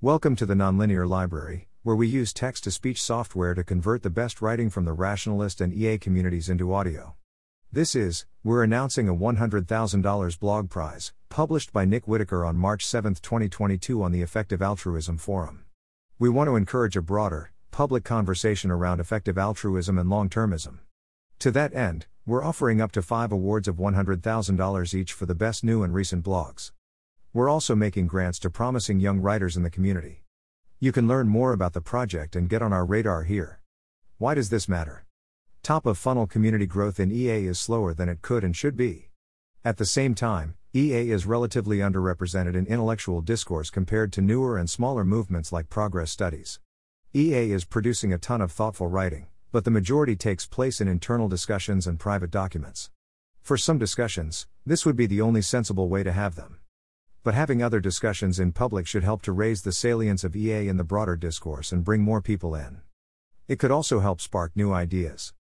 Welcome to the Nonlinear Library, where we use text to speech software to convert the best writing from the rationalist and EA communities into audio. This is, we're announcing a $100,000 blog prize, published by Nick Whitaker on March 7, 2022, on the Effective Altruism Forum. We want to encourage a broader, public conversation around effective altruism and long termism. To that end, we're offering up to five awards of $100,000 each for the best new and recent blogs. We're also making grants to promising young writers in the community. You can learn more about the project and get on our radar here. Why does this matter? Top of funnel community growth in EA is slower than it could and should be. At the same time, EA is relatively underrepresented in intellectual discourse compared to newer and smaller movements like progress studies. EA is producing a ton of thoughtful writing, but the majority takes place in internal discussions and private documents. For some discussions, this would be the only sensible way to have them but having other discussions in public should help to raise the salience of EA in the broader discourse and bring more people in. It could also help spark new ideas.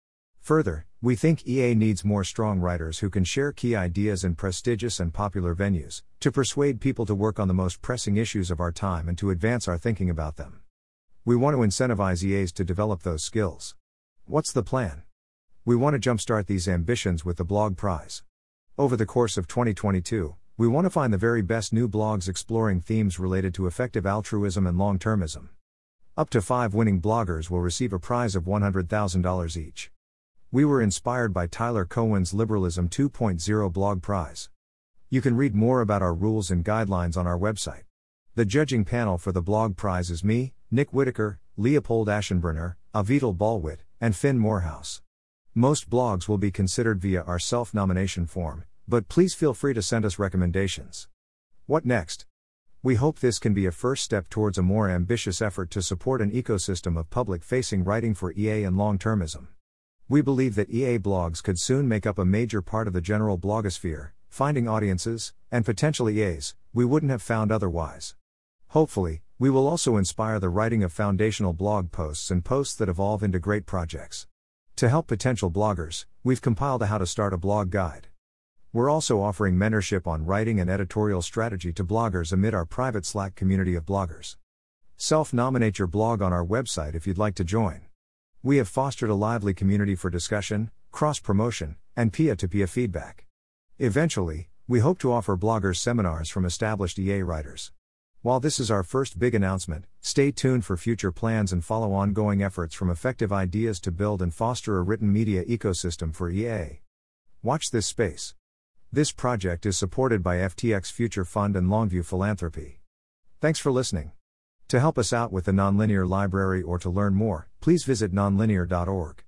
Further, we think EA needs more strong writers who can share key ideas in prestigious and popular venues, to persuade people to work on the most pressing issues of our time and to advance our thinking about them. We want to incentivize EAs to develop those skills. What's the plan? We want to jumpstart these ambitions with the Blog Prize. Over the course of 2022, we want to find the very best new blogs exploring themes related to effective altruism and long termism. Up to five winning bloggers will receive a prize of $100,000 each. We were inspired by Tyler Cowen's Liberalism 2.0 blog prize. You can read more about our rules and guidelines on our website. The judging panel for the blog prize is me, Nick Whitaker, Leopold Aschenbrenner, Avital Balwit, and Fin Moorhouse. Most blogs will be considered via our self nomination form, but please feel free to send us recommendations. What next? We hope this can be a first step towards a more ambitious effort to support an ecosystem of public facing writing for EA and long termism. We believe that EA blogs could soon make up a major part of the general blogosphere, finding audiences, and potential EAs, we wouldn't have found otherwise. Hopefully, we will also inspire the writing of foundational blog posts and posts that evolve into great projects. To help potential bloggers, we've compiled a How to Start a Blog guide. We're also offering mentorship on writing and editorial strategy to bloggers amid our private Slack community of bloggers. Self nominate your blog on our website if you'd like to join. We have fostered a lively community for discussion, cross promotion, and peer to peer feedback. Eventually, we hope to offer bloggers seminars from established EA writers. While this is our first big announcement, stay tuned for future plans and follow ongoing efforts from effective ideas to build and foster a written media ecosystem for EA. Watch this space. This project is supported by FTX Future Fund and Longview Philanthropy. Thanks for listening. To help us out with the Nonlinear Library or to learn more, please visit nonlinear.org.